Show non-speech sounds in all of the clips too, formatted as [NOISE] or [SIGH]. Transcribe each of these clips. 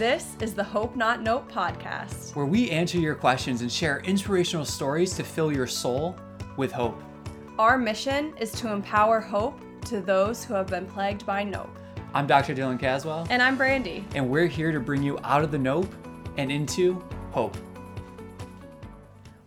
This is the Hope Not Nope podcast. where we answer your questions and share inspirational stories to fill your soul with hope. Our mission is to empower hope to those who have been plagued by nope. I'm Dr. Dillon Caswell, And I'm Brandi. and we're here to bring you out of the nope and into hope.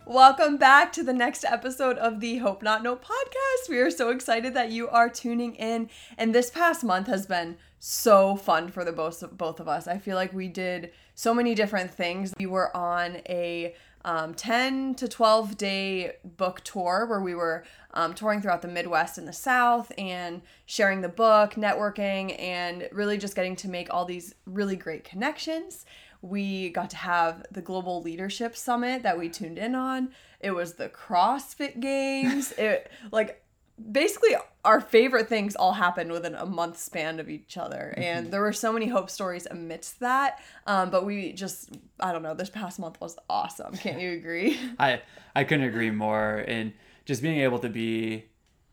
Welcome back to the next episode of the Hope Not Nope podcast. We are so excited that you are tuning in. And this past month has been so fun for the both of, both of us. I feel like we did so many different things. We were on a um, 10 to 12 day book tour where we were um, touring throughout the Midwest and the South and sharing the book, networking, and really just getting to make all these really great connections. We got to have the Global Leadership Summit that we tuned in on. It was the CrossFit Games. [LAUGHS] it like basically our favorite things all happened within a month span of each other and there were so many hope stories amidst that um, but we just i don't know this past month was awesome can't you agree [LAUGHS] I, I couldn't agree more. And just being able to be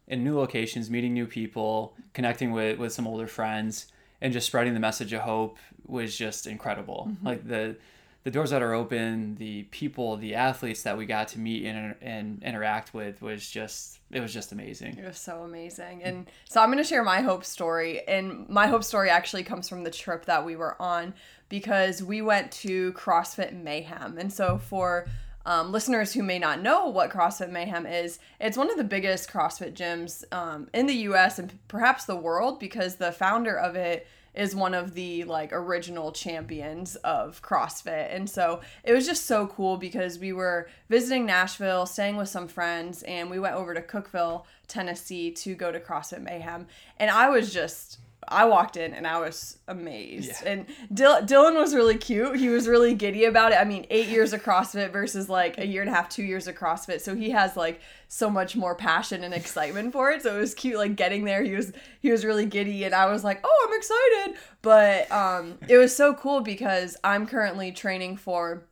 in new locations, meeting new people, connecting with, with some older friends, and just spreading the message of hope was just incredible. Like the the doors that are open, the people, the athletes that we got to meet and, and interact with was just it was just amazing. It was so amazing. And so I'm going to share my hope story. And my hope story actually comes from the trip that we were on because we went to CrossFit Mayhem. And so for um, listeners who may not know what CrossFit Mayhem is, it's one of the biggest CrossFit gyms um, in the US and perhaps the world because the founder of it is one of the like original champions of CrossFit. And so it was just so cool because we were visiting Nashville, staying with some friends, and we went over to Cookeville, Tennessee to go to CrossFit Mayhem. And I was just I walked in and I was amazed. Yeah. And Dil- Dillon was really cute. He was really giddy about it. I mean, eight years of CrossFit versus like a year and a half, two years of CrossFit. So he has like so much more passion and excitement for it. So it was cute, like getting there. He was he was really giddy, and I was like, oh, I'm excited. But um, it was so cool because I'm currently training for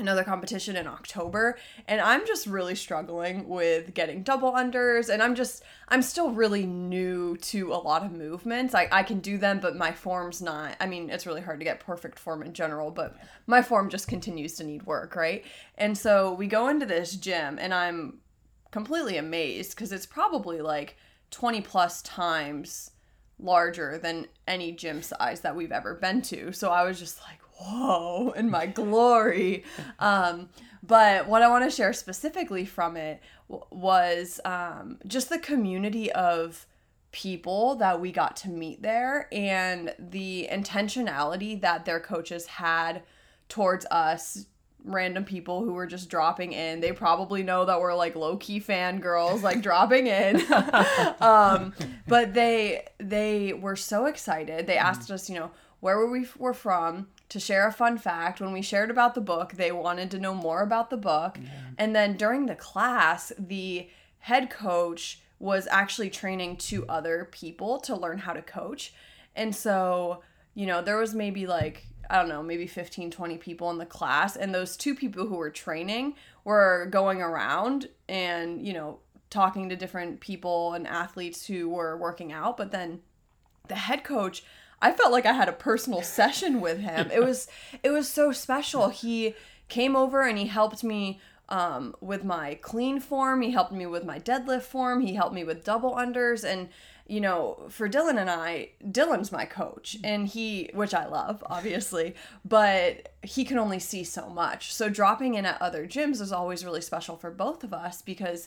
another competition in October and I'm just really struggling with getting double unders and I'm just I'm still really new to a lot of movements. I, I can do them but my form's not I mean it's really hard to get perfect form in general but my form just continues to need work, right? And so we go into this gym and I'm completely amazed because it's probably like 20 plus times larger than any gym size that we've ever been to. So I was just like, whoa, in my glory. Um, but what I want to share specifically from it w- was um, just the community of people that we got to meet there and the intentionality that their coaches had towards us random people who were just dropping in. They probably know that we're like low key fangirls, like dropping in. [LAUGHS] um, but they they were so excited. They asked us, you know, where were we were from to share a fun fact. When we shared about the book, they wanted to know more about the book. And then during the class, the head coach was actually training two other people to learn how to coach. And so, you know, there was maybe like I don't know, maybe 15, 20 people in the class. And those two people who were training were going around and, you know, talking to different people and athletes who were working out. But then the head coach, I felt like I had a personal [LAUGHS] session with him. It was it was so special. He came over and he helped me um, with my clean form. He helped me with my deadlift form. He helped me with double unders. And you know, for Dillon and I, Dillon's my coach, and he, which I love, obviously, but he can only see so much. So dropping in at other gyms is always really special for both of us because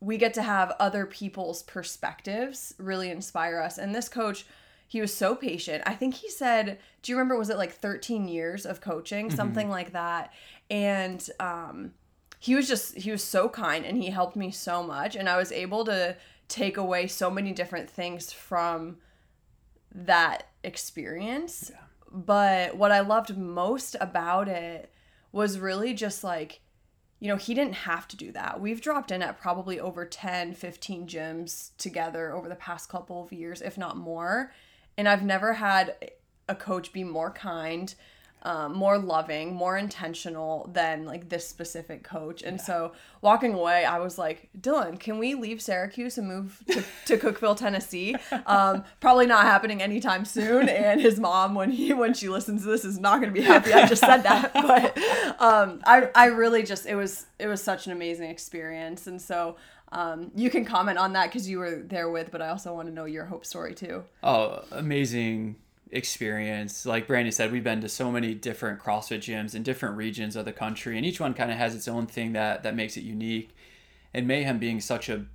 we get to have other people's perspectives really inspire us. And this coach, he was so patient. I think he said, do you remember, was it like 13 years of coaching, something like that? And um, he was just, he was so kind and he helped me so much. And I was able to take away so many different things from that experience. But what I loved most about it was really just like, you know, he didn't have to do that. We've dropped in at probably over 10, 15 gyms together over the past couple of years, if not more. And I've never had a coach be more kind, um, more loving, more intentional than like this specific coach. And so walking away, I was like, Dillon, can we leave Syracuse and move to, to Cookeville, Tennessee? Um, probably not happening anytime soon. And his mom, when he when she listens to this, is not going to be happy. I just said that, but um, I I really just it was it was such an amazing experience. And so um, you can comment on that because you were there with, but I also want to know your hope story too. Oh, amazing experience. Like Brandi said, we've been to so many different CrossFit gyms in different regions of the country, and each one kind of has its own thing that that makes it unique. And Mayhem being such a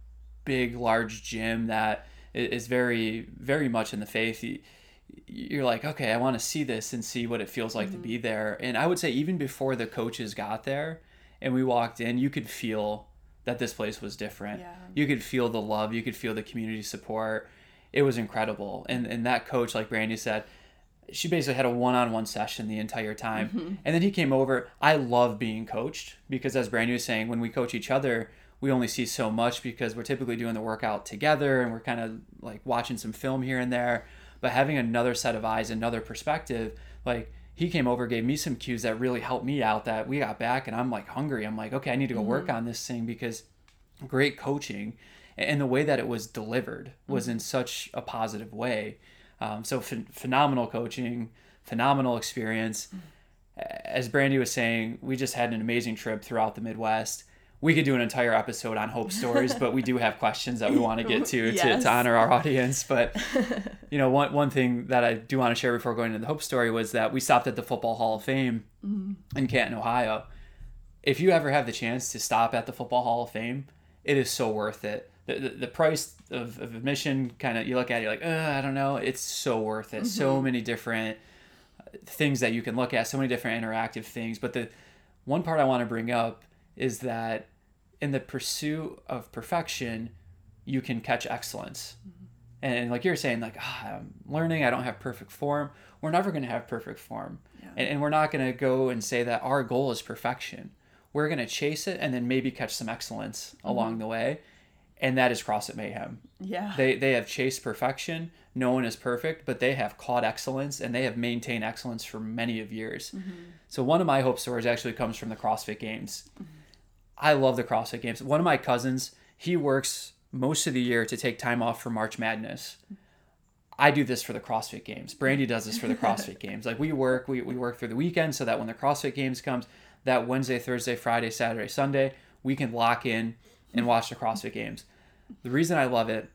big, large gym that is very, very much in the faith. You're like, okay, I want to see this and see what it feels like mm-hmm. to be there. And I would say even before the coaches got there and we walked in, you could feel that this place was different. Yeah. You could feel the love, you could feel the community support it was incredible. And and that coach, like Brandi said, she basically had a one-on-one session the entire time. Mm-hmm. And then he came over. I love being coached because as Brandi was saying, when we coach each other, we only see so much because we're typically doing the workout together and we're kind of like watching some film here and there. But having another set of eyes, another perspective, like he came over, gave me some cues that really helped me out. That we got back and I'm like hungry. I'm like, okay, I need to go mm-hmm. work on this thing because great coaching and the way that it was delivered was mm-hmm. in such a positive way. Um, so ph- phenomenal coaching, phenomenal experience. Mm-hmm. As Brandi was saying, we just had an amazing trip throughout the Midwest. We could do an entire episode on hope stories, but we do have questions that we want to get to, yes. to to honor our audience. But [LAUGHS] you know, one one thing that I do want to share before going into the hope story was that we stopped at the Football Hall of Fame mm-hmm. in Canton, Ohio. If you ever have the chance to stop at the Football Hall of Fame, it is so worth it the, the, price of, of admission kind of you look at it you're like I don't know it's so worth it mm-hmm. so many different things that you can look at so many different interactive things but the one part I want to bring up is that in the pursuit of perfection you can catch excellence mm-hmm. and like you're saying like oh, I'm learning I don't have perfect form we're never going to have perfect form yeah. and, and we're not going to go and say that our goal is perfection we're going to chase it and then maybe catch some excellence mm-hmm. along the way and that is CrossFit Mayhem. Yeah. They they have chased perfection. No one is perfect, but they have caught excellence and they have maintained excellence for many of years. Mm-hmm. So one of my hope stories actually comes from the CrossFit Games. Mm-hmm. I love the CrossFit Games. One of my cousins, he works most of the year to take time off for March Madness. I do this for the CrossFit Games. Brandi does this for the CrossFit [LAUGHS] Games. Like we work, we, we work through the weekend so that when the CrossFit Games comes, that Wednesday, Thursday, Friday, Saturday, Sunday, we can lock in and watch the CrossFit Games. The reason I love it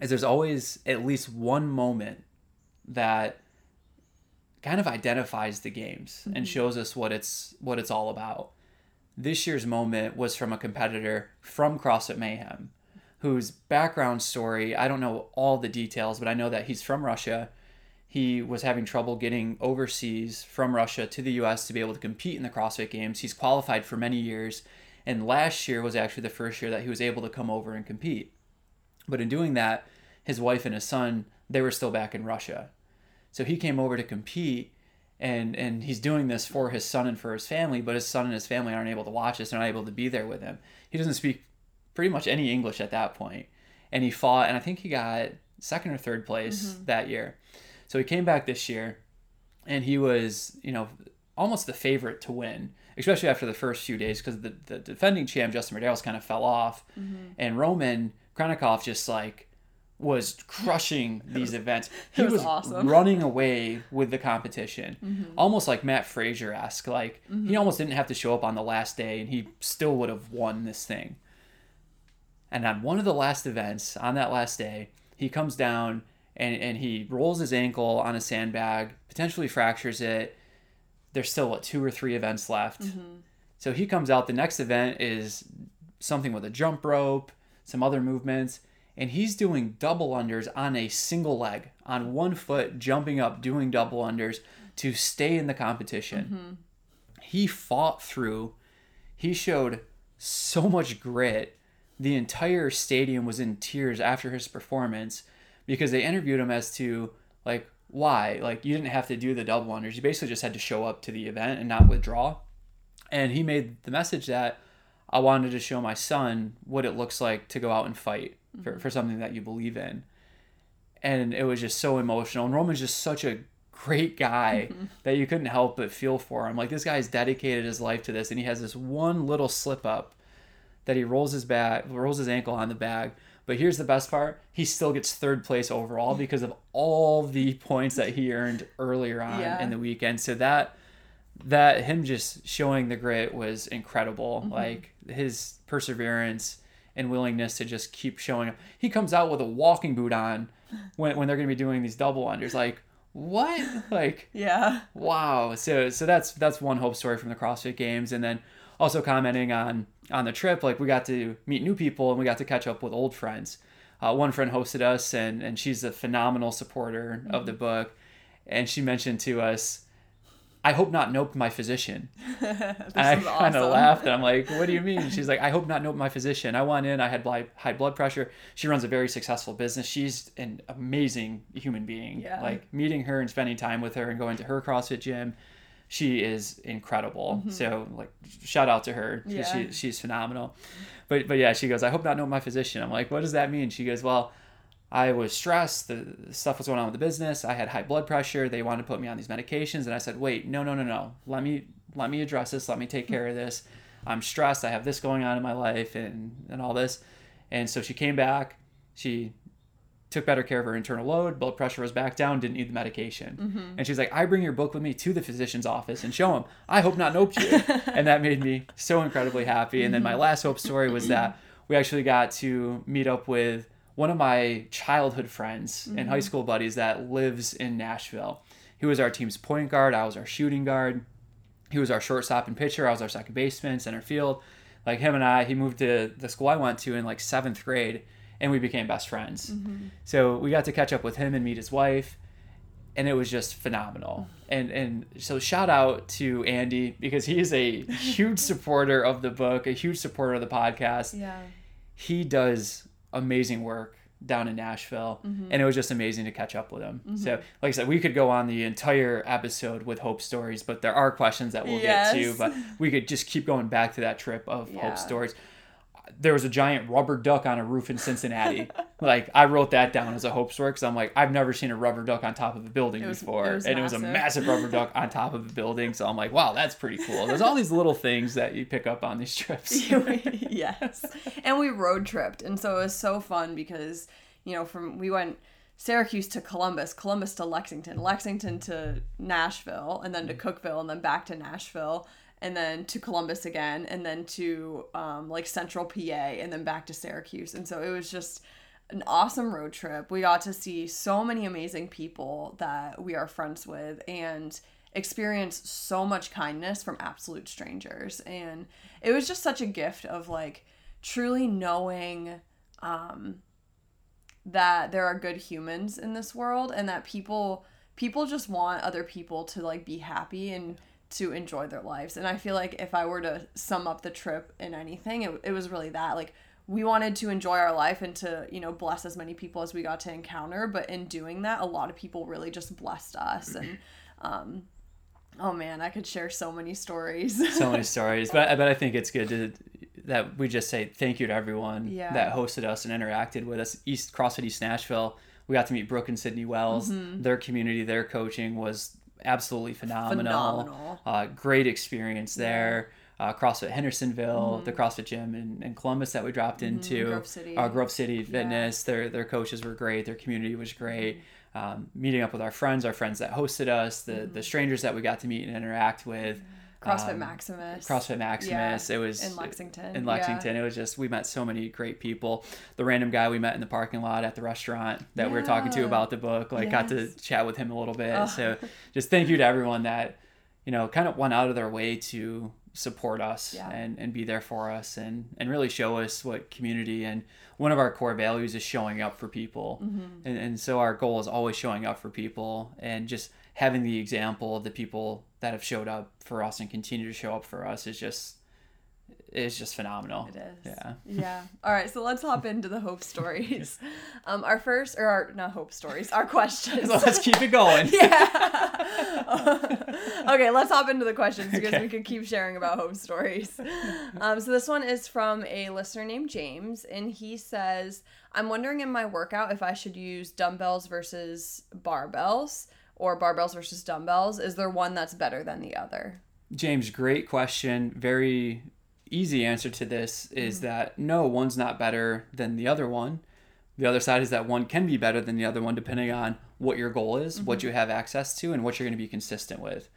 is there's always at least one moment that kind of identifies the games mm-hmm. and shows us what it's what it's all about. This year's moment was from a competitor from CrossFit Mayhem whose background story, I don't know all the details, but I know that he's from Russia. He was having trouble getting overseas from Russia to the US to be able to compete in the CrossFit Games. He's qualified for many years and last year was actually the first year that he was able to come over and compete. But in doing that, his wife and his son, they were still back in Russia. So he came over to compete and and he's doing this for his son and for his family, but his son and his family aren't able to watch this, they're not able to be there with him. He doesn't speak pretty much any English at that point. And he fought and I think he got second or third place mm-hmm. that year. So he came back this year and he was, you know, almost the favorite to win especially after the first few days, because the, the defending champ Justin Medeiros kind of fell off, mm-hmm. and Roman Khrennikov just like was crushing these events. [LAUGHS] He was, was awesome. running away with the competition, mm-hmm. almost like Mat Fraser esque. Like mm-hmm. he almost didn't have to show up on the last day, and he still would have won this thing. And on one of the last events, on that last day, he comes down and, and he rolls his ankle on a sandbag, potentially fractures it, there's still what two or three events left. Mm-hmm. So he comes out. The next event is something with a jump rope, some other movements, and he's doing double unders on a single leg, on one foot, jumping up, doing double unders to stay in the competition. Mm-hmm. He fought through. He showed so much grit. The entire stadium was in tears after his performance because they interviewed him as to like why? Like you didn't have to do the double unders. You basically just had to show up to the event and not withdraw. And he made the message that I wanted to show my son what it looks like to go out and fight mm-hmm. for something that you believe in. And it was just so emotional. And Roman's just such a great guy [LAUGHS] that you couldn't help but feel for him. Like this guy's dedicated his life to this, and he has this one little slip up that he rolls his back, rolls his ankle on the bag. But here's the best part: he still gets third place overall [LAUGHS] because of all the points that he earned earlier on Yeah. in the weekend. So that that him just showing the grit was incredible. Mm-hmm. Like his perseverance and willingness to just keep showing up. He comes out with a walking boot on when, when they're going to be doing these double unders. Like what? [LAUGHS] Like Yeah. wow. So so that's that's one hope story from the CrossFit Games, and then also commenting on on the trip. Like we got to meet new people and we got to catch up with old friends. Uh, one friend hosted us, and and she's a phenomenal supporter of the book, and she mentioned to us. I hope not nope my physician. [LAUGHS] And I kind of awesome. laughed and I'm like, what do you [LAUGHS] mean? She's like, I hope not nope my physician. I went in, I had high blood pressure. She runs a very successful business. She's an amazing human being. Yeah. Like meeting her and spending time with her and going to her CrossFit gym, she is incredible. So like, shout out to her. Mm-hmm. Yeah. She, she's phenomenal. But but yeah, she goes, I hope not nope my physician. I'm like, what does that mean? She goes, well. I was stressed. The stuff was going on with the business. I had high blood pressure. They wanted to put me on these medications, and I said, "Wait, no, no, no, no. Let me let me address this. Let me take care of this. I'm stressed. I have this going on in my life, and and all this." And so she came back. She took better care of her internal load. Blood pressure was back down. Didn't need the medication. Mm-hmm. And she's like, "I bring your book with me to the physician's office and show him. I hope not nope you." [LAUGHS] and that made me so incredibly happy. And then my mm-hmm. last hope story was that [CLEARS THROAT] we actually got to meet up with one of my childhood friends and high mm-hmm. school buddies that lives in Nashville. He was our team's point guard. I was our shooting guard. He was our shortstop and pitcher. I was our second baseman, center field. Like him and I, he moved to the school I went to in like seventh grade, and we became best friends. Mm-hmm. So we got to catch up with him and meet his wife, and it was just phenomenal. And and so shout out to Andy because he is a [LAUGHS] huge supporter of the book, a huge supporter of the podcast Yeah. he does amazing work down in Nashville, Mm-hmm. and it was just amazing to catch up with him. So, like I said, we could go on the entire episode with hope stories, but there are questions that we'll get to. But we could just keep going back to that trip of Yeah. hope stories. There was a giant rubber duck on a roof in Cincinnati. [LAUGHS] like I wrote that down as a hope story because I'm like I've never seen a rubber duck on top of a building was- before, it and it was a massive. massive rubber duck [LAUGHS] on top of a building. So I'm like, wow, that's pretty cool. There's all these little things that you pick up on these [LAUGHS] trips. yes. And we road tripped. And so it was so fun because, you know, from we went Syracuse to Columbus, Columbus to Lexington, Lexington to Nashville, and then to mm. Cookeville, and then back to Nashville, and then to Columbus again, and then to um, like Central PA, and then back to Syracuse. And so it was just an awesome road trip. We got to see so many amazing people that we are friends with and experience so much kindness from absolute strangers. And it was just such a gift of like truly knowing um, that there are good humans in this world and that people people just want other people to like be happy and to enjoy their lives. And I feel like if I were to sum up the trip in anything, it, it was really that like we wanted to enjoy our life and to you know bless as many people as we got to encounter. But in doing that a lot of people really just blessed us. And um oh man i could share so many stories. So many [LAUGHS] stories. But but i think it's good to that we just say thank you to everyone Yeah. that hosted us and interacted with us. East crossfit east nashville we got to meet brooke and sydney wells. Their community their coaching was absolutely phenomenal, Phenomenal. Uh, great experience there uh, CrossFit Hendersonville, the CrossFit gym in, in Columbus that we dropped into, Grove City. Uh, Grove City Fitness. Their their coaches were great. Their community was great. Um, meeting up with our friends, our friends that hosted us, the the strangers that we got to meet and interact with. Crossfit um, maximus CrossFit Maximus. Yeah, It was in Lexington. In Yeah. Lexington, it was just we met so many great people. The random guy we met in the parking lot at the restaurant that we were talking to about the book, like got to chat with him a little bit. So just thank you to everyone that you know kind of went out of their way to support us Yeah. and, and be there for us and, and really show us what community and one of our core values is showing up for people Mm-hmm. and, and so our goal is always showing up for people and just having the example of the people that have showed up for us and continue to show up for us is just is just phenomenal It is. yeah Yeah. All right. So let's hop into the hope stories. [LAUGHS] Um, our first, or our, not hope stories, our questions. so [LAUGHS] let's keep it going [LAUGHS] yeah. okay, let's hop into the questions because Okay. we could keep sharing about hope stories. Um, so this one is from a listener named James, and he says, "I'm wondering in my workout if I should use dumbbells versus barbells." Or barbells versus dumbbells? Is there one that's better than the other? James, great question. Very easy answer to this is mm-hmm. that no, one's not better than the other one. The other side is that one can be better than the other one depending on what your goal is, mm-hmm. what you have access to, and what you're going to be consistent with.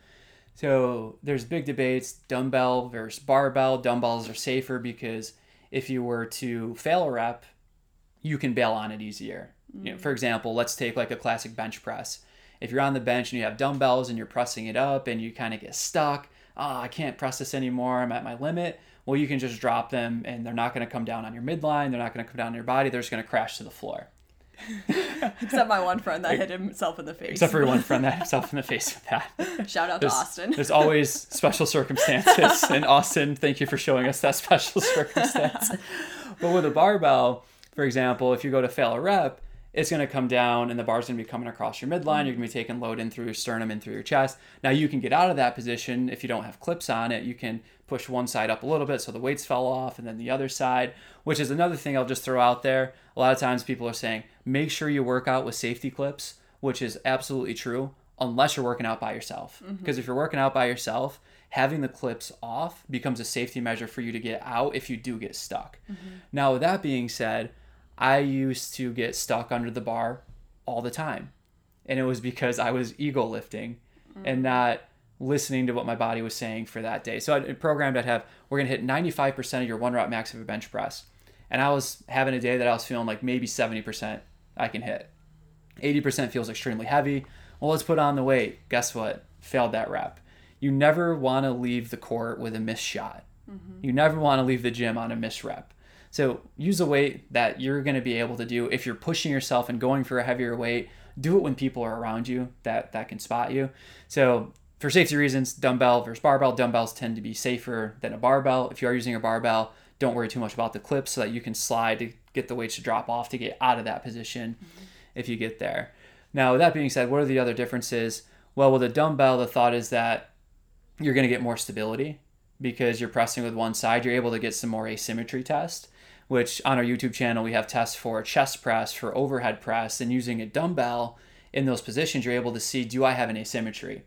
So there's big debates dumbbell versus barbell. Dumbbells are safer because if you were to fail a rep, you can bail on it easier. Mm-hmm. You know, for example, let's take like a classic bench press. If you're on the bench and you have dumbbells and you're pressing it up and you kind of get stuck, oh, I can't press this anymore, I'm at my limit. Well, you can just drop them and they're not going to come down on your midline, they're not going to come down on your body, they're just going to crash to the floor. [LAUGHS] Except my one friend that hit himself in the face. Except for your one friend that hit himself in the face with that. [LAUGHS] Shout out there's, to Austin. there's always special circumstances. and Austin, thank you for showing us that special [LAUGHS] circumstance. but with a barbell, for example, if you go to fail a rep, it's going to come down and the bar's going to be coming across your midline. You're going to be taking load in through your sternum and through your chest. Now you can get out of that position if you don't have clips on it. You can push one side up a little bit so the weights fell off and then the other side, which is another thing I'll just throw out there. A lot of times people are saying, make sure you work out with safety clips, which is absolutely true unless you're working out by yourself. Because mm-hmm. if you're working out by yourself, having the clips off becomes a safety measure for you to get out if you do get stuck. Mm-hmm. Now, with that being said, I used to get stuck under the bar all the time. And it was because I was ego lifting mm-hmm. and not listening to what my body was saying for that day. So I programmed I'd have, we're going to hit 95% of your one rep max of a bench press. And I was having a day that I was feeling like maybe 70% I can hit. 80% feels extremely heavy. Well, let's put on the weight. Guess what? Failed that rep. You never want to leave the court with a missed shot. Mm-hmm. You never want to leave the gym on a missed rep. So use a weight that you're going to be able to do. If you're pushing yourself and going for a heavier weight, do it when people are around you that that can spot you. So for safety reasons, dumbbell versus barbell, dumbbells tend to be safer than a barbell. If you are using a barbell, don't worry too much about the clips so that you can slide to get the weights to drop off to get out of that position mm-hmm. if you get there. Now, with that being said, what are the other differences? Well, with a dumbbell, the thought is that you're going to get more stability because you're pressing with one side. You're able to get some more asymmetry test, which on our YouTube channel, we have tests for chest press, for overhead press, and using a dumbbell in those positions, you're able to see do I have an asymmetry?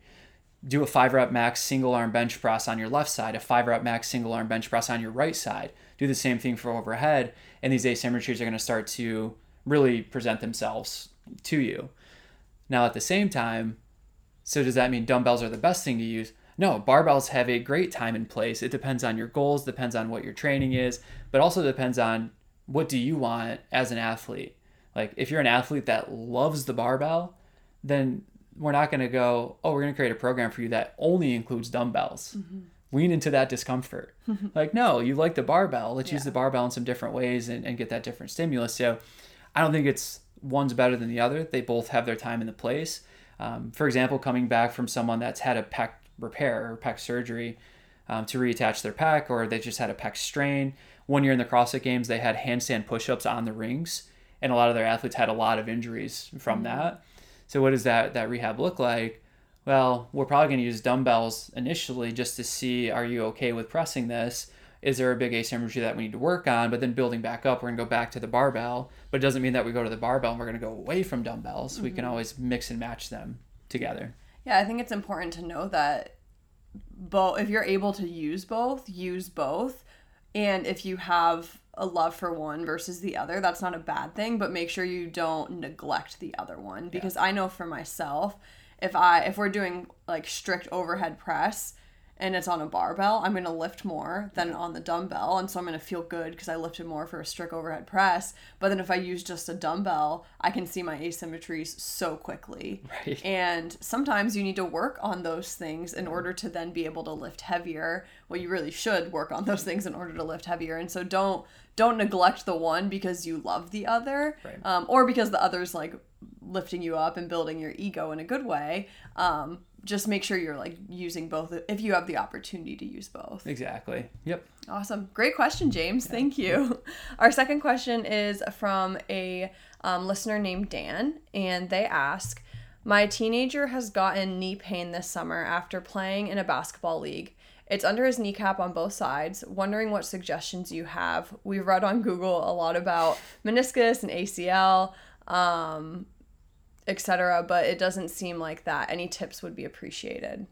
do a five rep max single arm bench press on your left side, a five rep max single arm bench press on your right side. Do the same thing for overhead, and these asymmetries are going to start to really present themselves to you. Now, at the same time, so does that mean dumbbells are the best thing to use? No, barbells have a great time and place. It depends on your goals, depends on what your training is, but also depends on what do you want as an athlete. Like if you're an athlete that loves the barbell, then we're not going to go, oh, we're going to create a program for you that only includes dumbbells. Mm-hmm. Lean into that discomfort. [LAUGHS] like, no, you like the barbell. Let's yeah. use the barbell in some different ways and, and get that different stimulus. So I don't think it's one's better than the other. They both have their time and the place. Um, for example, coming back from someone that's had a pec repair or pec surgery um, to reattach their pec, or they just had a pec strain. One year in the CrossFit Games, they had handstand push ups on the rings, and a lot of their athletes had a lot of injuries from mm-hmm. that. So what does that that rehab look like? Well, we're probably going to use dumbbells initially just to see are you okay with pressing this? Is there a big asymmetry that we need to work on? But then building back up, we're going to go back to the barbell. But it doesn't mean that we go to the barbell and we're going to go away from dumbbells. Mm-hmm. We can mm-hmm. always mix and match them together. Yeah, I think it's important to know that both if you're able to use both, use both. And if you have a love for one versus the other. That's not a bad thing, but make sure you don't neglect the other one because yeah. I know for myself, if I if we're doing like strict overhead press, and it's on a barbell, I'm going to lift more than on the dumbbell. And so I'm going to feel good because I lifted more for a strict overhead press. But then if I use just a dumbbell, I can see my asymmetries so quickly. Right. And sometimes you need to work on those things in order to then be able to lift heavier. Well, you really should work on those things in order to lift heavier. And so don't don't neglect the one because you love the other, right. um, or because the other's like lifting you up and building your ego in a good way. Um, just make sure you're like using both if you have the opportunity to use both. Exactly. Yep. Awesome. Great question, James. Yeah. Thank you. [LAUGHS] Our second question is from a um, listener named Dan, and they ask My teenager has gotten knee pain this summer after playing in a basketball league. It's under his kneecap on both sides. Wondering what suggestions you have. We've read on Google a lot about meniscus and ACL. Um, etc. But it doesn't seem like that. Any tips would be appreciated.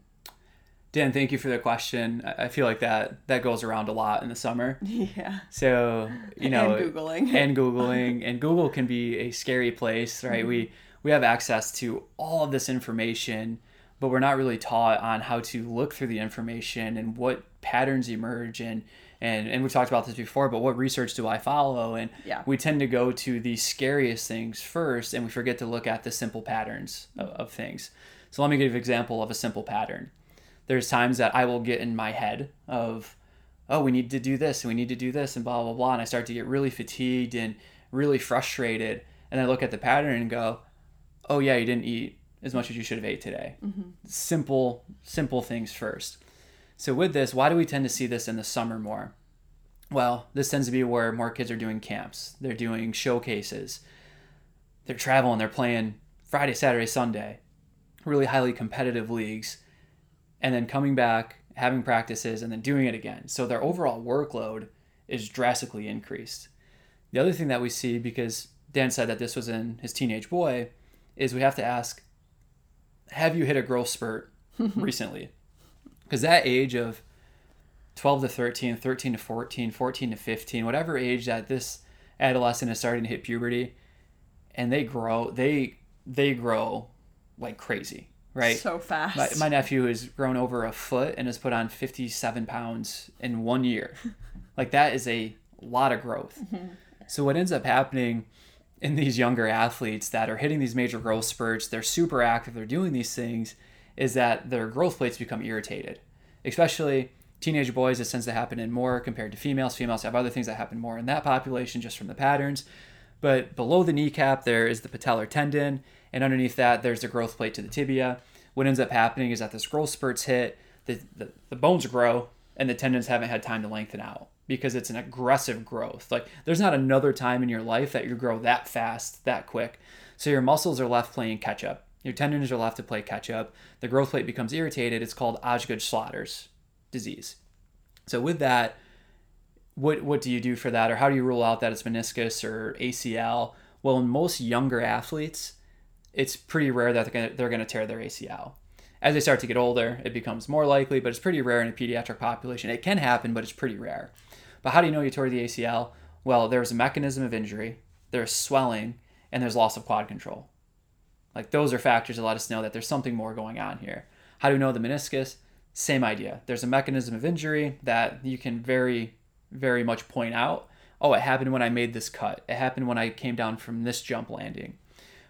Dan, thank you for the question. I I feel like that that goes around a lot in the summer. [LAUGHS] Yeah. So you know, and googling. [LAUGHS] and googling, and Google can be a scary place, right? We mm-hmm. we have access to all of this information, but we're not really taught on how to look through the information and what patterns emerge and and and we've talked about this before, but what research do I follow? And Yeah. we tend to go to the scariest things first, and we forget to look at the simple patterns of, mm-hmm. of things. So let me give you an example of a simple pattern. There's times that I will get in my head of, oh, we need to do this and we need to do this and blah blah blah, and I start to get really fatigued and really frustrated, and I look at the pattern and go, oh yeah, you didn't eat as much as you should have ate today. Mm-hmm. Simple, simple things first. So with this, why do we tend to see this in the summer more? Well, this tends to be where more kids are doing camps. They're doing showcases. They're traveling. They're playing Friday, Saturday, Sunday, really highly competitive leagues, and then coming back, having practices, and then doing it again. So their overall workload is drastically increased. The other thing that we see, because Dan said that this was in his teenage boy, is we have to ask, have you hit a growth spurt [LAUGHS] recently? Because that age of 12 to 13, 13 to 14, 14 to 15, whatever age that this adolescent is starting to hit puberty, and they grow, they they grow like crazy, right? So fast. My, my nephew has grown over a foot and has put on 57 pounds in one year. [LAUGHS] like that is a lot of growth. Mm-hmm. So what ends up happening in these younger athletes that are hitting these major growth spurts, they're super active, they're doing these things, is that their growth plates become irritated. Especially teenage boys, this tends to happen in more compared to females. Females have other things that happen more in that population just from the patterns. But below the kneecap, there is the patellar tendon, and underneath that, there's the growth plate to the tibia. What ends up happening is that this growth spurts hit, the, the, the bones grow, and the tendons haven't had time to lengthen out because it's an aggressive growth. Like, there's not another time in your life that you grow that fast, that quick. So your muscles are left playing catch up. Your tendons are left to play catch up. The growth plate becomes irritated. It's called Osgood-Schlatter's disease. So with that, what what do you do for that, or how do you rule out that it's meniscus or ACL? Well, in most younger athletes, it's pretty rare that they're gonna, they're going to tear their ACL. As they start to get older, it becomes more likely, but it's pretty rare in a pediatric population. It can happen, but it's pretty rare. But how do you know you tore the ACL? Well, there's a mechanism of injury, there's swelling, and there's loss of quad control. Like those are factors that let us know that there's something more going on here. How do we know the meniscus? Same idea. There's a mechanism of injury that you can very, very much point out. Oh, it happened when I made this cut. It happened when I came down from this jump landing.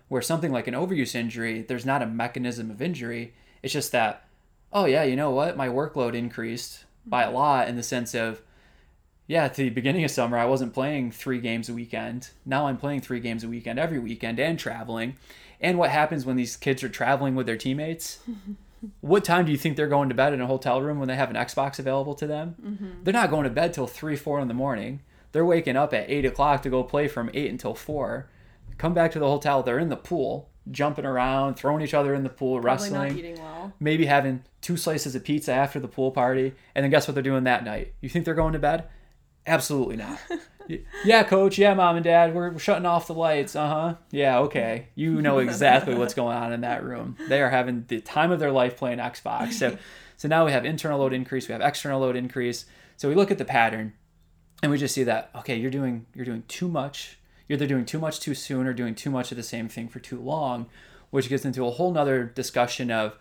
Where something like an overuse injury, there's not a mechanism of injury. It's just that, oh yeah, you know what? My workload increased by a lot in the sense of, yeah, at the beginning of summer, I wasn't playing three games a weekend. Now I'm playing three games a weekend every weekend and traveling. And what happens when these kids are traveling with their teammates? what time do you think they're going to bed in a hotel room when they have an Xbox available to them? Mm-hmm. They're not going to bed till three, four in the morning. They're waking up at eight o'clock to go play from eight until four. Come back to the hotel. They're in the pool, jumping around, throwing each other in the pool, Probably wrestling not eating well. maybe having two slices of pizza after the pool party, and then guess what they're doing that night? You think they're going to bed? Absolutely not. [LAUGHS] Yeah, coach. Yeah, mom and dad. We're, we're shutting off the lights. Uh huh. Yeah, okay. You know exactly what's going on in that room. They are having the time of their life playing Xbox. So, so now we have internal load increase. We have external load increase. So we look at the pattern, and we just see that okay, you're doing you're doing too much. You're either doing too much too soon or doing too much of the same thing for too long, which gets into a whole nother discussion of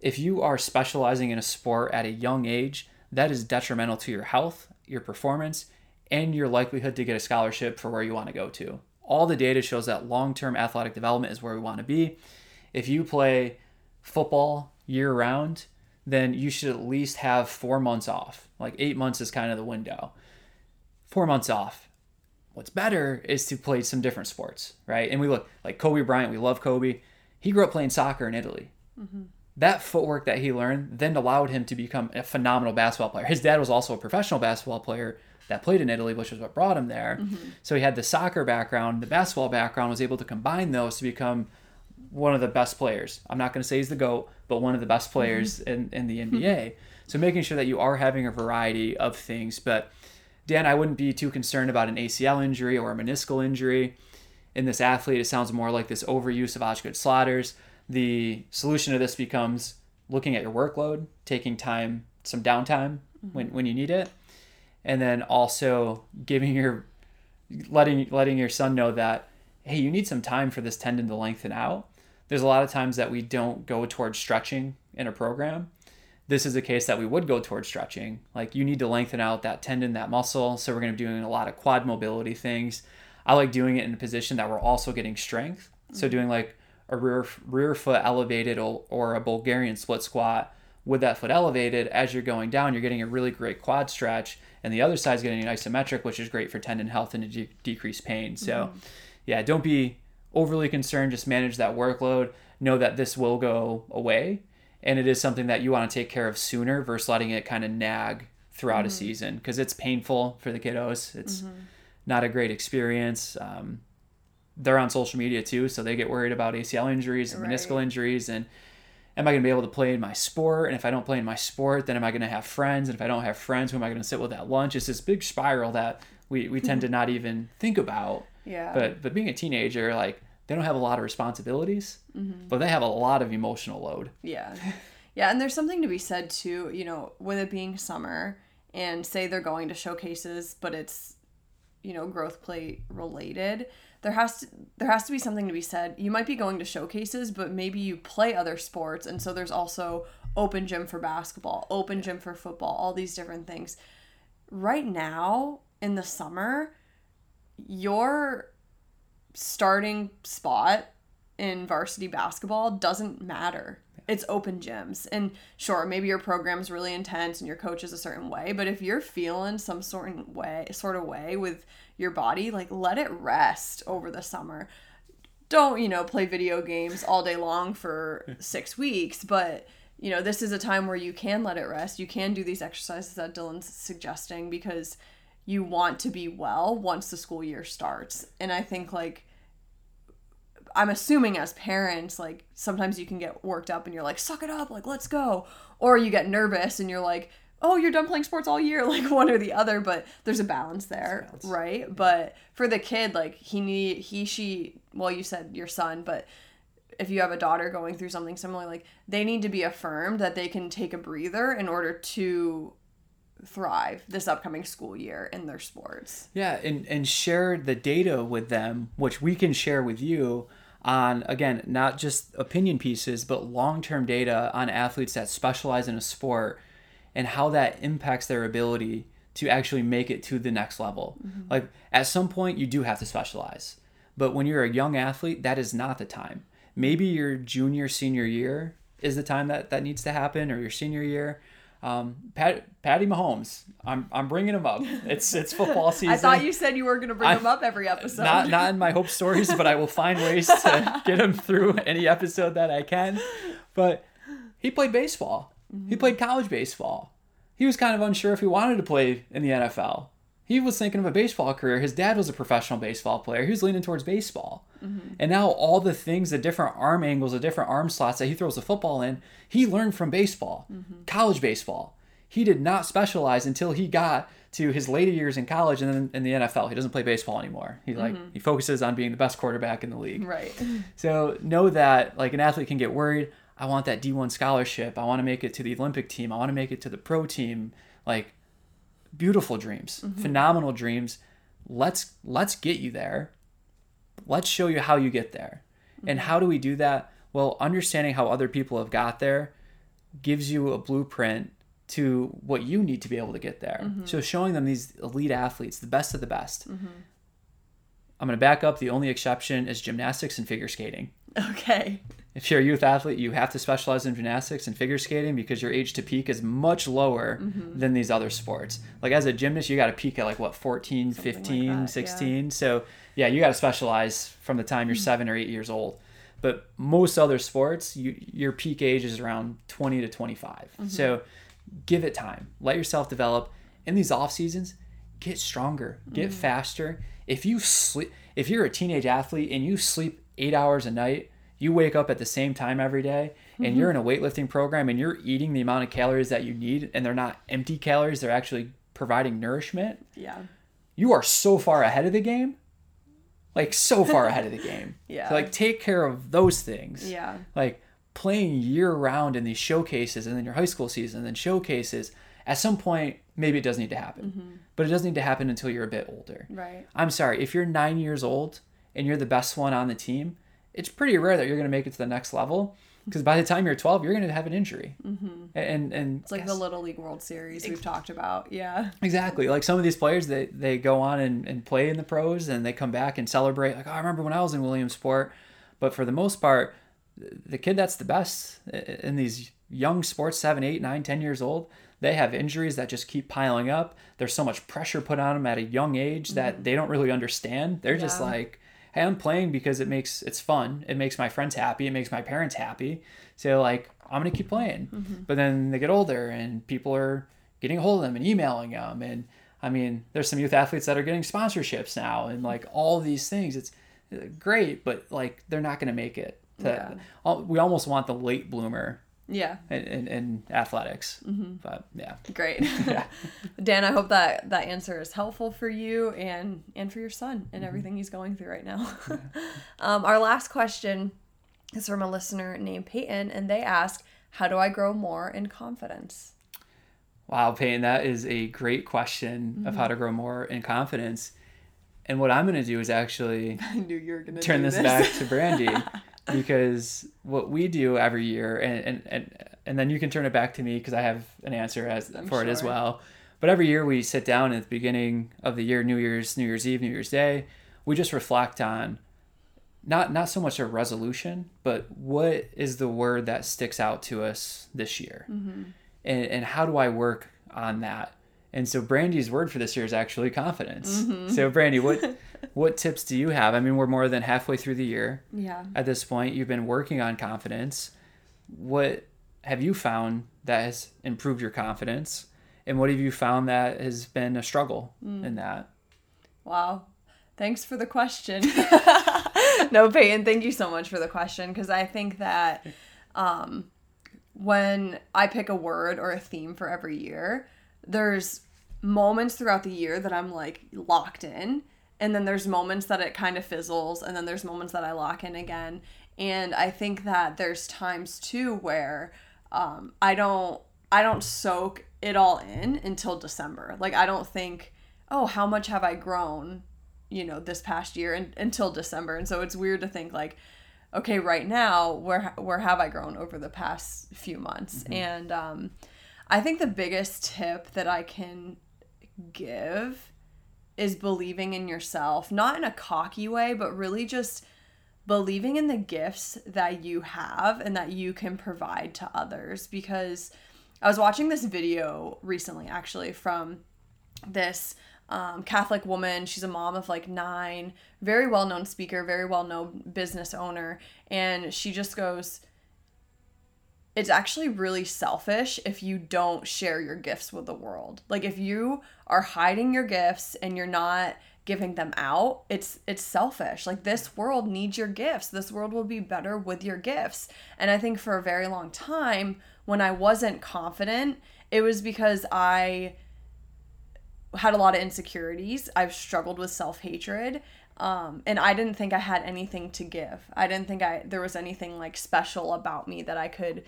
if you are specializing in a sport at a young age, that is detrimental to your health, your performance, and your likelihood to get a scholarship for where you want to go to. All the data shows that long term athletic development is where we want to be. If you play football year round, then you should at least have four months off. Like eight months is kind of the window. Four months off. What's better is to play some different sports, right? And we look like Kobe Bryant, we love Kobe. He grew up playing soccer in Italy mm-hmm. That footwork that he learned then allowed him to become a phenomenal basketball player. His dad was also a professional basketball player that played in Italy, which is what brought him there. Mm-hmm. So he had the soccer background, the basketball background, was able to combine those to become one of the best players. I'm not going to say he's the GOAT, but one of the best mm-hmm. players in, in the hmm. NBA. So making sure that you are having a variety of things. But Dan, I wouldn't be too concerned about an ACL injury or a meniscal injury. in this athlete, it sounds more like this overuse of Osgood-Schlatter's. The solution to this becomes looking at your workload, taking time, some downtime mm-hmm. when, when you need it, and then also giving your letting letting your son know that hey, you need some time for this tendon to lengthen out. There's a lot of times that we don't go towards stretching in a program. This is a case that we would go towards stretching. Like you need to lengthen out that tendon, that muscle. So we're going to be doing a lot of quad mobility things. I like doing it in a position that we're also getting strength. So mm-hmm. doing like a rear rear foot elevated or, or a Bulgarian split squat with that foot elevated as you're going down, you're getting a really great quad stretch, and the other side's getting an isometric, which is great for tendon health and to de- decrease pain. So, mm-hmm. yeah, don't be overly concerned. Just manage that workload. Know that this will go away, and it is something that you want to take care of sooner versus letting it kind of nag throughout a mm-hmm. season because it's painful for the kiddos. It's mm-hmm. not a great experience. Um, they're on social media too, so they get worried about ACL injuries and meniscal injuries and am I going to be able to play in my sport? And if I don't play in my sport, then am I going to have friends? And if I don't have friends, who am I going to sit with at lunch? It's this big spiral that we, we [LAUGHS] tend to not even think about. Yeah. But but being a teenager, like they don't have a lot of responsibilities, Mm-hmm. but they have a lot of emotional load. Yeah. Yeah, and there's something to be said too, you know, with it being summer and say they're going to showcases, but it's you know, growth plate related. There has to there has to be something to be said. You might be going to showcases, but maybe you play other sports and so there's also open gym for basketball, open gym for football, all these different things. Right now in the summer, your starting spot in varsity basketball doesn't matter. It's open gyms. And sure, maybe your program's really intense and your coach is a certain way, but if you're feeling some sort of way sort of way with your body, like let it rest over the summer. Don't, you know, play video games all day long for [LAUGHS] 6 weeks, but you know, this is a time where you can let it rest. You can do these exercises that Dillon's suggesting because you want to be well once the school year starts. And I think like I'm assuming as parents, like sometimes you can get worked up and you're like, suck it up, like let's go. Or you get nervous and you're like, oh, you're done playing sports all year, [LAUGHS] like one or the other, but there's a balance there, balance. right? But for the kid, like he need he, she well, you said your son, but if you have a daughter going through something similar, like they need to be affirmed that they can take a breather in order to thrive this upcoming school year in their sports. Yeah, and, and share the data with them, which we can share with you on, again, not just opinion pieces, but long term data on athletes that specialize in a sport and how that impacts their ability to actually make it to the next level. Mm-hmm. Like, at some point, you do have to specialize. But when you're a young athlete, that is not the time. Maybe your junior, senior year is the time that that needs to happen, or your senior year. Um, Pat, Patty Mahomes, I'm, I'm bringing him up. It's it's football season. [LAUGHS] I thought you said you were going to bring I- them up every episode. not not in my hope stories, but I will find ways to [LAUGHS] get him through any episode that I can. But he played baseball. He played college baseball. He was kind of unsure if he wanted to play in the NFL. He was thinking of a baseball career. His dad was a professional baseball player. He was leaning towards baseball. Mm-hmm. And now all the things, the different arm angles, the different arm slots that he throws the football in, he learned from baseball, mm-hmm. college baseball. He did not specialize until he got to his later years in college and then in the NFL. He doesn't play baseball anymore. He like mm-hmm. he focuses on being the best quarterback in the league. right. So know that like an athlete can get worried. I want that D1 scholarship. I want to make it to the Olympic team. I want to make it to the pro team. Like beautiful dreams, mm-hmm. phenomenal dreams. Let's let's get you there. Let's show you how you get there. And mm-hmm. how do we do that? Well, understanding how other people have got there gives you a blueprint to what you need to be able to get there. Mm-hmm. So showing them these elite athletes, the best of the best. I'm going to back up. The only exception is gymnastics and figure skating. Okay. If you're a youth athlete, you have to specialize in gymnastics and figure skating because your age to peak is much lower mm-hmm. than these other sports. Like as a gymnast, you got to peak at like what 14, Something like 15, yeah. 16. So, yeah, you got to specialize from the time you're mm-hmm. 7 or 8 years old. But most other sports, you, your peak age is around 20 to 25. Mm-hmm. So, give it time. Let yourself develop. In these off seasons, get stronger, get faster. If you sleep, if you're a teenage athlete and you sleep eight hours a night, you wake up at the same time every day, and mm-hmm. you're in a weightlifting program and you're eating the amount of calories that you need, and they're not empty calories, they're actually providing nourishment. Yeah. You are so far ahead of the game. like so far ahead of the game. [LAUGHS] Yeah. So like take care of those things. Yeah. Like playing year round in these showcases and then your high school season and then showcases, at some point maybe it does need to happen. Mm-hmm. But it doesn't need to happen until you're a bit older. Right. I'm sorry, if you're nine years old and you're the best one on the team, it's pretty rare that you're going to make it to the next level. Because by the time you're 12, you're going to have an injury. Mm-hmm. And and It's like the Little League World Series we've talked about. Yeah. Exactly. Like some of these players, they, they go on and, and play in the pros and they come back and celebrate. Like, oh, I remember when I was in Williamsport. But for the most part, the kid that's the best in these young sports, seven, eight, nine, ten years old, they have injuries that just keep piling up. There's so much pressure put on them at a young age that they don't really understand. They're just like, hey, I'm playing because it makes it's fun. It makes my friends happy. It makes my parents happy. So like, I'm gonna keep playing. But then they get older and people are getting a hold of them and emailing them. And I mean, there's some youth athletes that are getting sponsorships now and like all these things. It's uh, great, but like they're not gonna make it. To, Yeah. We almost want the late bloomer Yeah. And, in, in athletics. Mm-hmm. But yeah. Great. [LAUGHS] Yeah. [LAUGHS] Dan, I hope that that answer is helpful for you and and for your son and mm-hmm. everything he's going through right now. [LAUGHS] um, our last question is from a listener named Peyton, and they ask, "How do I grow more in confidence?" Wow, Peyton, that is a great question of how mm-hmm. to grow more in confidence. And what I'm going to do is actually I knew you were gonna turn do this, back to Brandi because what we do every year, and, and, and, and then you can turn it back to me because I have an answer as I'm for it as well. But every year we sit down at the beginning of the year, New Year's, New Year's Eve, New Year's Day, we just reflect on not not so much a resolution, but what is the word that sticks out to us this year, Mm-hmm. and and how do I work on that? And so Brandi's word for this year is actually confidence. Mm-hmm. So Brandi, what [LAUGHS] what tips do you have? I mean, we're more than halfway through the year yeah. at this point. You've been working on confidence. What have you found that has improved your confidence? And what have you found that has been a struggle Mm. in that? Wow. Thanks for the question. [LAUGHS] no, Peyton, thank you so much for the question because I think that um, when I pick a word or a theme for every year, there's moments throughout the year that I'm like locked in. And then there's moments that it kind of fizzles. And then there's moments that I lock in again. And I think that there's times too where um, I don't I don't soak it all in until December. Like I don't think, oh, how much have I grown, you know, this past year and, until December. And so it's weird to think like, okay, right now, where where have I grown over the past few months? And um, I think the biggest tip that I can give is believing in yourself, not in a cocky way, but really just believing in the gifts that you have and that you can provide to others. Because I was watching this video recently, actually, from this um, Catholic woman. She's a mom of like nine, very well known speaker, very well known business owner. And she just goes, It's actually really selfish if you don't share your gifts with the world. Like if you are hiding your gifts and you're not giving them out, it's it's selfish. Like this world needs your gifts. This world will be better with your gifts. And I think for a very long time when I wasn't confident, it was because I had a lot of insecurities. I've struggled with self-hatred. Um, and I didn't think I had anything to give. I didn't think I there was anything like special about me that I could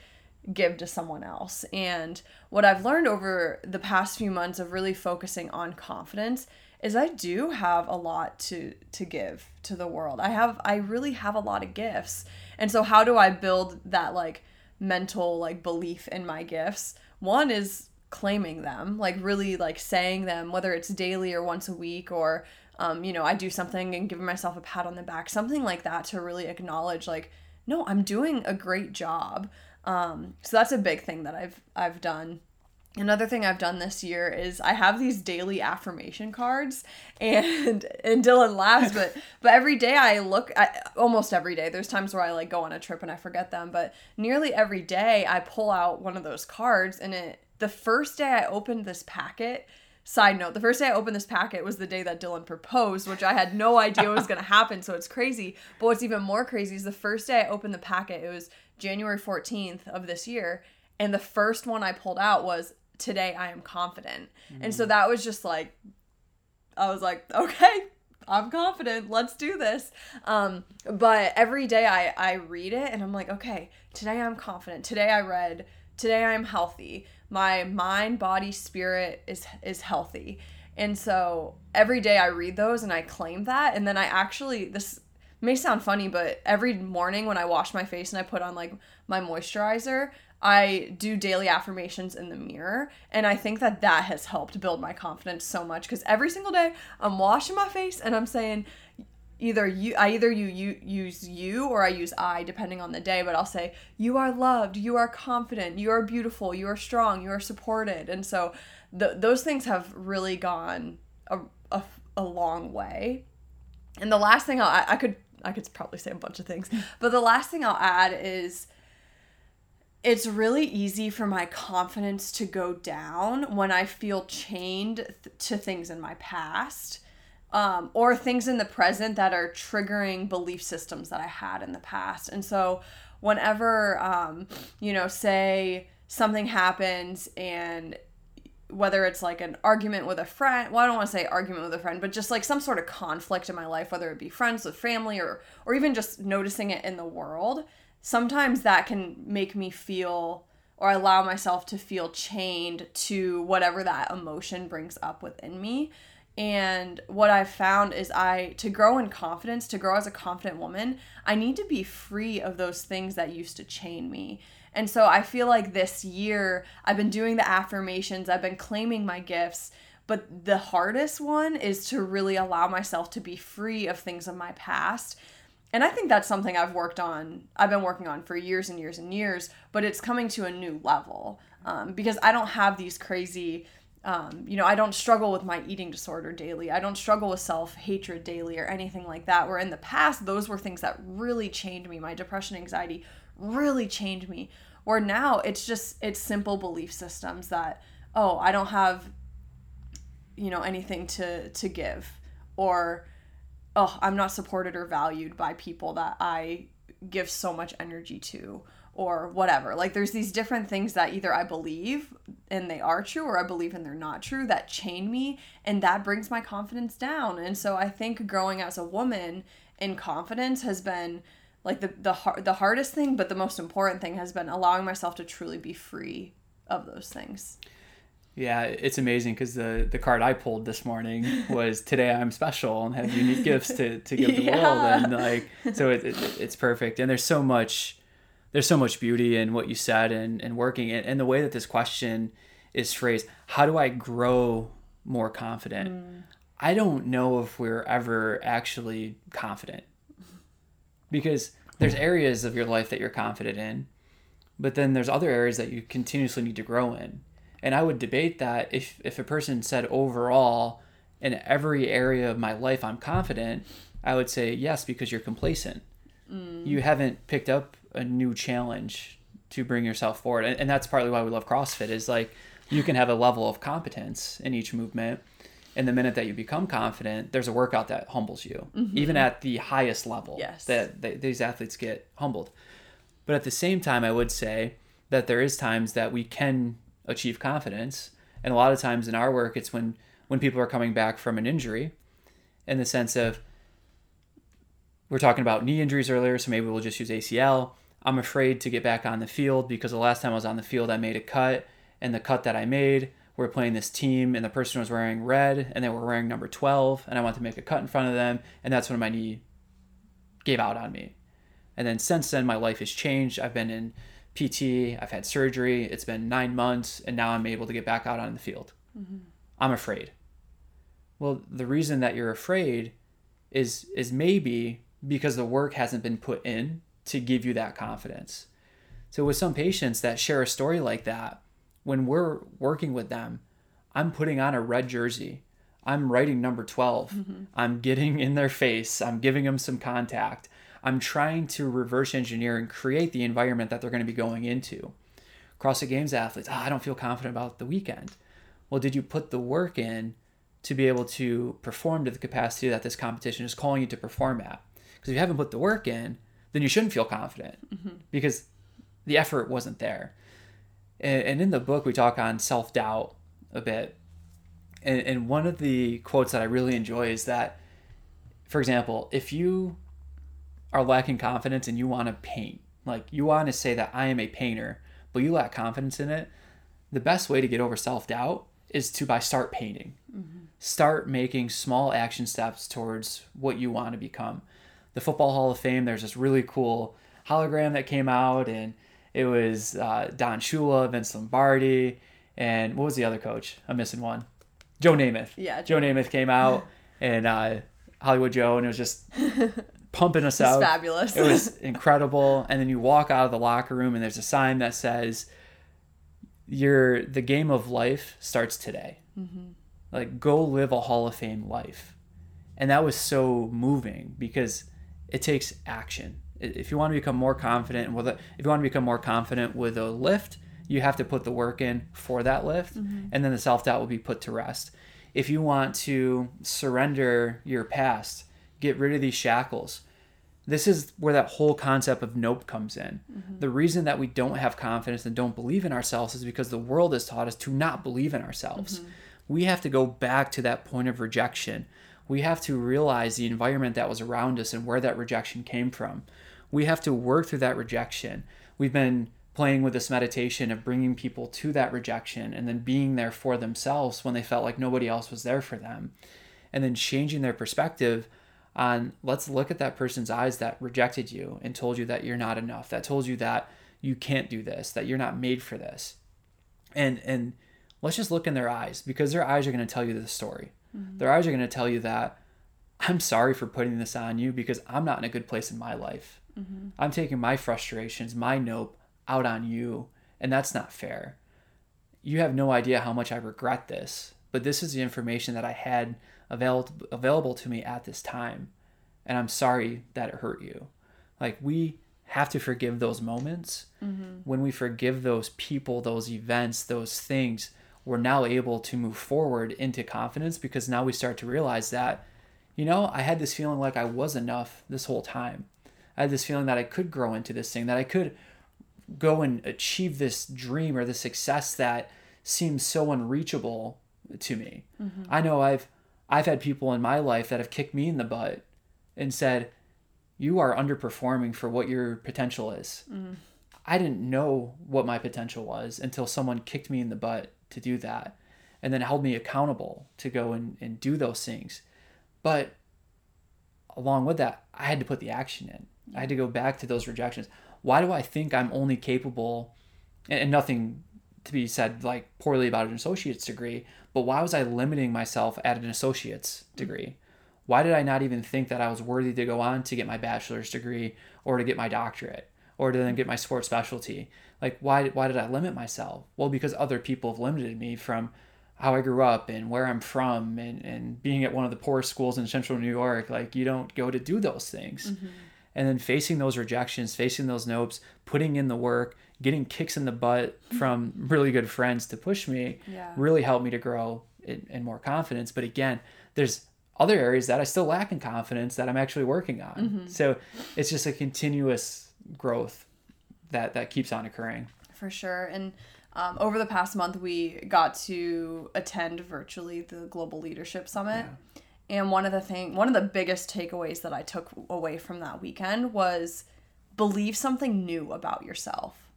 give to someone else. And what I've learned over the past few months of really focusing on confidence is I do have a lot to to give to the world. I have I really have a lot of gifts. And so how do I build that like mental like belief in my gifts? One is claiming them, like really like saying them whether it's daily or once a week or um, you know, I do something and giving myself a pat on the back, something like that to really acknowledge like no, I'm doing a great job. Um, so that's a big thing that I've I've done. Another thing I've done this year is I have these daily affirmation cards, and [LAUGHS] and Dillon laughs, but but every day I look at almost every day. There's times where I like go on a trip and I forget them, but nearly every day I pull out one of those cards, and it the first day I opened this packet. Side note, the first day I opened this packet was the day that Dillon proposed, which I had no idea was going to happen, so it's crazy. But what's even more crazy is the first day I opened the packet, it was January 14th of this year, and the first one I pulled out was today I am confident. And so that was just like I was like, [LAUGHS] okay, I'm confident. Let's do this. Um, but every day I, I read it and I'm like, okay, today I'm confident. Today I read, today I'm healthy. My mind, body, spirit is is healthy. And so every day I read those and I claim that. And then I actually, this may sound funny, but every morning when I wash my face and I put on like my moisturizer, I do daily affirmations in the mirror. And I think that that has helped build my confidence so much because every single day I'm washing my face and I'm saying, either you I either you, you use you or I use I depending on the day but I'll say you are loved you are confident you are beautiful you are strong you are supported and so those things have really gone a, a, a long way and the last thing I'll, I, I could I could probably say a bunch of things [LAUGHS] but the last thing I'll add is it's really easy for my confidence to go down when I feel chained th- to things in my past um, or things in the present that are triggering belief systems that I had in the past. And so, whenever, um, you know, say something happens and whether it's like an argument with a friend well i don't want to say argument with a friend but just like some sort of conflict in my life whether it be friends with family or or even just noticing it in the world sometimes that can make me feel or allow myself to feel chained to whatever that emotion brings up within me. And what i've found is i to grow in confidence to grow as a confident woman i need to be free of those things that used to chain me and so i feel like this year i've been doing the affirmations i've been claiming my gifts but the hardest one is to really allow myself to be free of things of my past and I think that's something I've worked on, I've been working on for years and years and years, but it's coming to a new level um, because I don't have these crazy, um, you know, I don't struggle with my eating disorder daily. I don't struggle with self hatred daily or anything like that. Where in the past, those were things that really chained me. My depression, anxiety really chained me. Where now it's just, it's simple belief systems that, oh, I don't have, you know, anything to, to give or, oh, I'm not supported or valued by people that I give so much energy to or whatever. Like there's these different things that either I believe and they are true or I believe and they're not true that chain me and that brings my confidence down. And so I think growing as a woman in confidence has been like the the hard, the hardest thing but the most important thing has been allowing myself to truly be free of those things. Yeah, it's amazing because the the card I pulled this morning [LAUGHS] was today I'm special and have unique [LAUGHS] gifts to, to give the yeah. world and like so it, it, it's perfect and there's so much there's so much beauty in what you said and, and working and, and the way that this question is phrased how do I grow more confident mm. I don't know if we're ever actually confident because there's areas of your life that you're confident in but then there's other areas that you continuously need to grow in and I would debate that if, if a person said overall, in every area of my life, I'm confident, I would say yes, because you're complacent. Mm. You haven't picked up a new challenge to bring yourself forward. And, and that's partly why we love CrossFit is like you can have a level of competence in each movement. And the minute that you become confident, there's a workout that humbles you, mm-hmm. even at the highest level. Yes. That, that these athletes get humbled. But at the same time, I would say that there is times that we can achieve confidence. And a lot of times in our work, it's when when people are coming back from an injury, in the sense of we're talking about knee injuries earlier, so maybe we'll just use ACL. I'm afraid to get back on the field because the last time I was on the field, I made a cut, and the cut that I made, we're playing this team, and the person was wearing red, and they were wearing number 12, and I wanted to make a cut in front of them, and that's when my knee gave out on me. And then since then, my life has changed. I've been in PT, I've had surgery, it's been nine months, and now I'm able to get back out on the field. Mm-hmm. I'm afraid. Well, the reason that you're afraid is is maybe because the work hasn't been put in to give you that confidence. So with some patients that share a story like that, when we're working with them, I'm putting on a red jersey. I'm writing number 12. Mm-hmm. I'm getting in their face. I'm giving them some contact. I'm trying to reverse engineer and create the environment that they're going to be going into. CrossFit Games athletes, oh, I don't feel confident about the weekend. Well, did you put the work in to be able to perform to the capacity that this competition is calling you to perform at? Because if you haven't put the work in, then you shouldn't feel confident mm-hmm. because the effort wasn't there. And, and in the book, we talk on self doubt a bit. And, and one of the quotes that I really enjoy is that for example, if you are lacking confidence and you want to paint, like you want to say that I am a painter, but you lack confidence in it, the best way to get over self doubt is to by start painting. Mm-hmm. Start making small action steps towards what you want to become. The Football Hall of Fame, there's this really cool hologram that came out, and it was uh, Don Shula, Vince Lombardi, and what was the other coach? I'm missing one. Joe Namath. Yeah. Joe Namath came out [LAUGHS] and uh, Hollywood Joe, and it was just [LAUGHS] pumping us out. Fabulous. it was [LAUGHS] incredible. And then you walk out of the locker room, and there's a sign that says, "Your the game of life starts today." Mm-hmm. Like, go live a Hall of Fame life, and that was so moving because it takes action. If you want to become more confident with it, if you want to become more confident with a lift, you have to put the work in for that lift, mm-hmm. and then the self doubt will be put to rest. If you want to surrender your past, get rid of these shackles, this is where that whole concept of nope comes in. Mm-hmm. The reason that we don't have confidence and don't believe in ourselves is because the world has taught us to not believe in ourselves. Mm-hmm. We have to go back to that point of rejection. We have to realize the environment that was around us and where that rejection came from. We have to work through that rejection. We've been playing with this meditation of bringing people to that rejection and then being there for themselves when they felt like nobody else was there for them. And then changing their perspective on let's look at that person's eyes that rejected you and told you that you're not enough, that told you that you can't do this, that you're not made for this. And and let's just look in their eyes because their eyes are going to tell you the story. Mm-hmm. Their eyes are going to tell you that I'm sorry for putting this on you because I'm not in a good place in my life. Mm-hmm. I'm taking my frustrations, my nope out on you, and that's not fair. You have no idea how much I regret this, but this is the information that I had available available to me at this time, and I'm sorry that it hurt you. Like we have to forgive those moments. Mm-hmm. When we forgive those people, those events, those things, we're now able to move forward into confidence because now we start to realize that, you know, I had this feeling like I was enough this whole time. I had this feeling that I could grow into this thing, that I could go and achieve this dream or the success that seems so unreachable to me. Mm-hmm. I know I've I've had people in my life that have kicked me in the butt and said, "You are underperforming for what your potential is." Mm-hmm. I didn't know what my potential was until someone kicked me in the butt to do that and then held me accountable to go and, and do those things. But along with that, I had to put the action in. I had to go back to those rejections why do I think I'm only capable, and, nothing to be said like poorly about an associate's degree, but why was I limiting myself at an associate's degree? Why did I not even think that I was worthy to go on to get my bachelor's degree or to get my doctorate or to then get my sports specialty? Like why why did I limit myself? Well, because other people have limited me from how I grew up and where I'm from and, and being at one of the poorest schools in central New York. Like you don't go to do those things. Mm-hmm and then facing those rejections, facing those nopes, putting in the work, getting kicks in the butt [LAUGHS] from really good friends to push me yeah. really helped me to grow in, in, more confidence. But again, there's other areas that I still lack in confidence that I'm actually working on. Mm-hmm. So it's just a continuous growth that that keeps on occurring. For sure. And um, over the past month, we got to attend virtually the Global Leadership Summit. Yeah. And one of the thing, one of the biggest takeaways that I took away from that weekend was believe something new about yourself.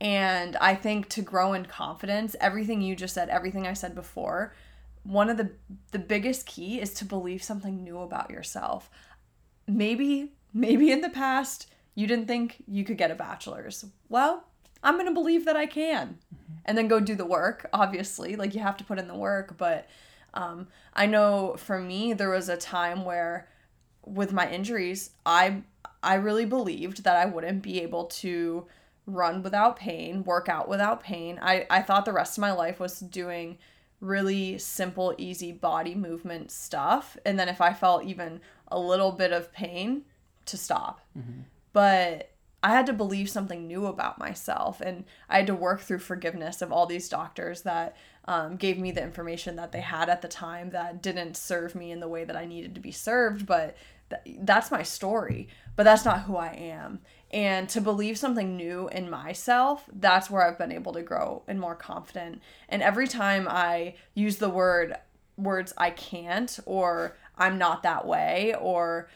And I think to grow in confidence, everything you just said, everything I said before, one of the the biggest key is to believe something new about yourself. Maybe maybe in the past you didn't think you could get a bachelor's. Well, I'm going to believe that I can. Mm-hmm. And then go do the work, obviously. Like you have to put in the work, but um, I know for me, there was a time where with my injuries, I I really believed that I wouldn't be able to run without pain, work out without pain. I, I thought the rest of my life was doing really simple, easy body movement stuff. And then if I felt even a little bit of pain, to stop. Mm-hmm. But I had to believe something new about myself. And I had to work through forgiveness of all these doctors that um, gave me the information that they had at the time that didn't serve me in the way that I needed to be served. But th- that's my story. But that's not who I am. And to believe something new in myself, that's where I've been able to grow and more confident. And every time I use the word words I can't or I'm not that way or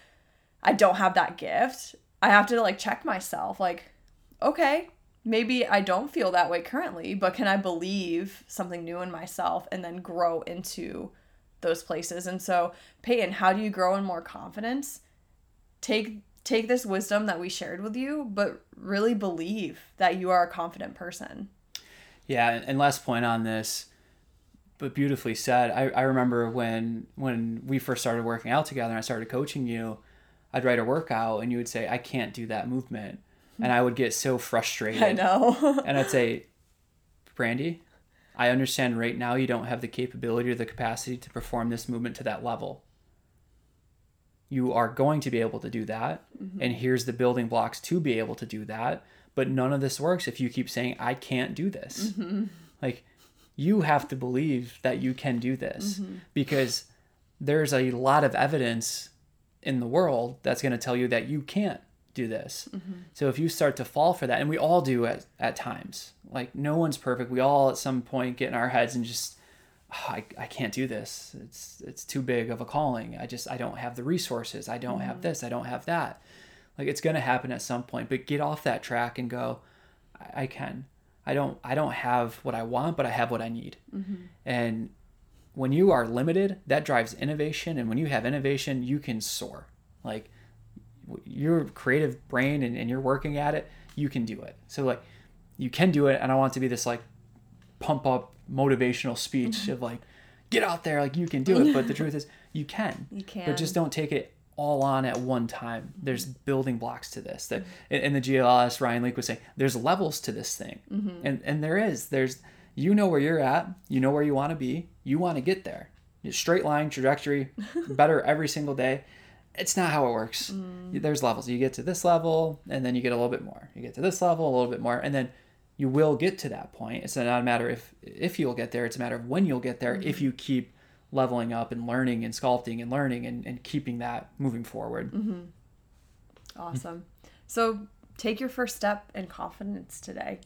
I don't have that gift, I have to like check myself like, okay, maybe I don't feel that way currently, but can I believe something new in myself and then grow into those places? And so, Peyton, how do you grow in more confidence? Take take this wisdom that we shared with you, but really believe that you are a confident person. Yeah, and last point on this, but beautifully said. I, I remember when when we first started working out together and I started coaching you, I'd write a workout and you would say, I can't do that movement. And I would get so frustrated. I know. [LAUGHS] and I'd say, Brandi, I understand right now you don't have the capability or the capacity to perform this movement to that level. You are going to be able to do that. Mm-hmm. And here's the building blocks to be able to do that. But none of this works if you keep saying, I can't do this. Mm-hmm. Like, you have to believe that you can do this mm-hmm. because there's a lot of evidence in the world that's going to tell you that you can't do this. Mm-hmm. So if you start to fall for that, and we all do at, at times, like no one's perfect. We all at some point get in our heads and just, oh, I, I can't do this. It's, it's too big of a calling. I just, I don't have the resources. I don't mm-hmm. have this. I don't have that. Like it's going to happen at some point, but get off that track and go, I, I can. I don't, I don't have what I want, but I have what I need. Mm-hmm. And when you are limited, that drives innovation. And when you have innovation, you can soar. Like your creative brain and, and you're working at it, you can do it. So like you can do it. And I want to be this like pump up motivational speech mm-hmm. of like, get out there, like you can do it. But the truth is you can. [LAUGHS] You can. But just don't take it all on at one time. There's building blocks to this. That in the GLS, Ryan Leak was saying there's levels to this thing, mm-hmm. and and there is. There's you know where you're at. You know where you want to be. You want to get there. Straight line trajectory, [LAUGHS] better every single day it's not how it works. Mm. There's levels. You get to this level, and then you get a little bit more. You get to this level, a little bit more, and then you will get to that point. It's not a matter if if you'll get there. It's a matter of when you'll get there. Mm-hmm. If you keep leveling up and learning and sculpting and learning and, and keeping that moving forward. Mm-hmm. Awesome. so take your first step in confidence today,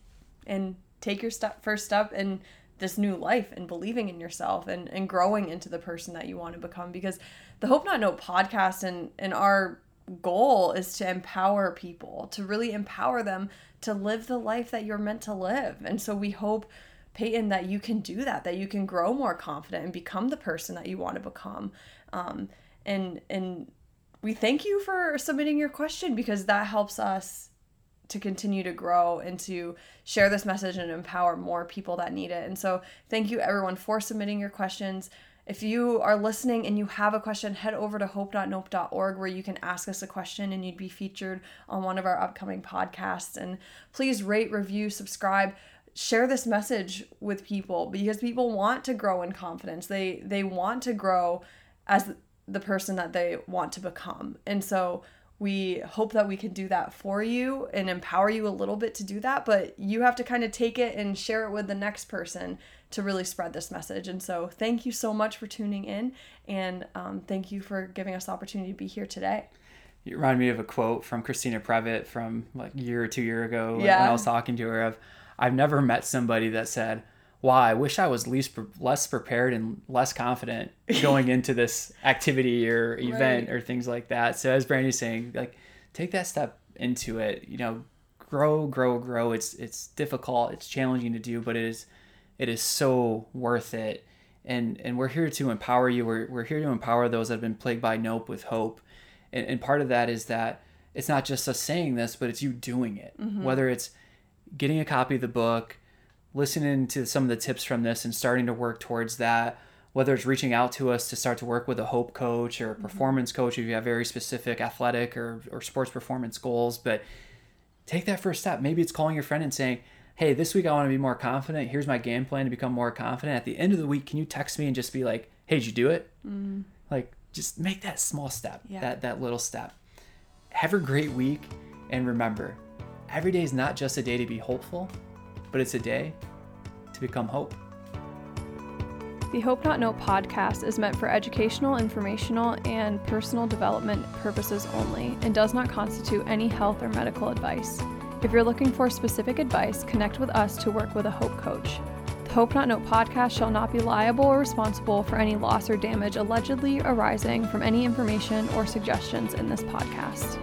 and take your step first step in this new life and believing in yourself and, and growing into the person that you want to become because the Hope Not Nope podcast and and our goal is to empower people to really empower them to live the life that you're meant to live. And so we hope peyton that you can do that that you can grow more confident and become the person that you want to become. Um, and and we thank you for submitting your question because that helps us to continue to grow and to share this message and empower more people that need it. And so, thank you everyone for submitting your questions. If you are listening and you have a question, head over to hope.nope.org where you can ask us a question and you'd be featured on one of our upcoming podcasts. And please rate, review, subscribe, share this message with people because people want to grow in confidence. They they want to grow as the person that they want to become. And so we hope that we can do that for you and empower you a little bit to do that, but you have to kind of take it and share it with the next person to really spread this message. And so, thank you so much for tuning in, and um, thank you for giving us the opportunity to be here today. You remind me of a quote from Christina Previtt from like a year or two year ago yeah. when I was talking to her of, I've never met somebody that said, wow, I wish I was least less prepared and less confident going [LAUGHS] into this activity or event right. or things like that. So as Brandi's saying, like take that step into it. You know, grow, grow, grow. It's it's difficult. It's challenging to do, but it is it is so worth it. And and we're here to empower you. We're we're here to empower those that have been plagued by nope with hope. And and part of that is that it's not just us saying this, but it's you doing it. Mm-hmm. Whether it's getting a copy of the book listening to some of the tips from this and starting to work towards that whether it's reaching out to us to start to work with a hope coach or a mm-hmm. performance coach if you have very specific athletic or, or sports performance goals but take that first step maybe it's calling your friend and saying hey this week i want to be more confident here's my game plan to become more confident at the end of the week can you text me and just be like hey did you do it mm. like just make that small step yeah. that that little step have a great week and remember every day is not just a day to be hopeful but it's a day to become hope. The Hope Not Nope podcast is meant for educational, informational, and personal development purposes only and does not constitute any health or medical advice. If you're looking for specific advice, connect with us to work with a Hope coach. The Hope Not Nope podcast shall not be liable or responsible for any loss or damage allegedly arising from any information or suggestions in this podcast.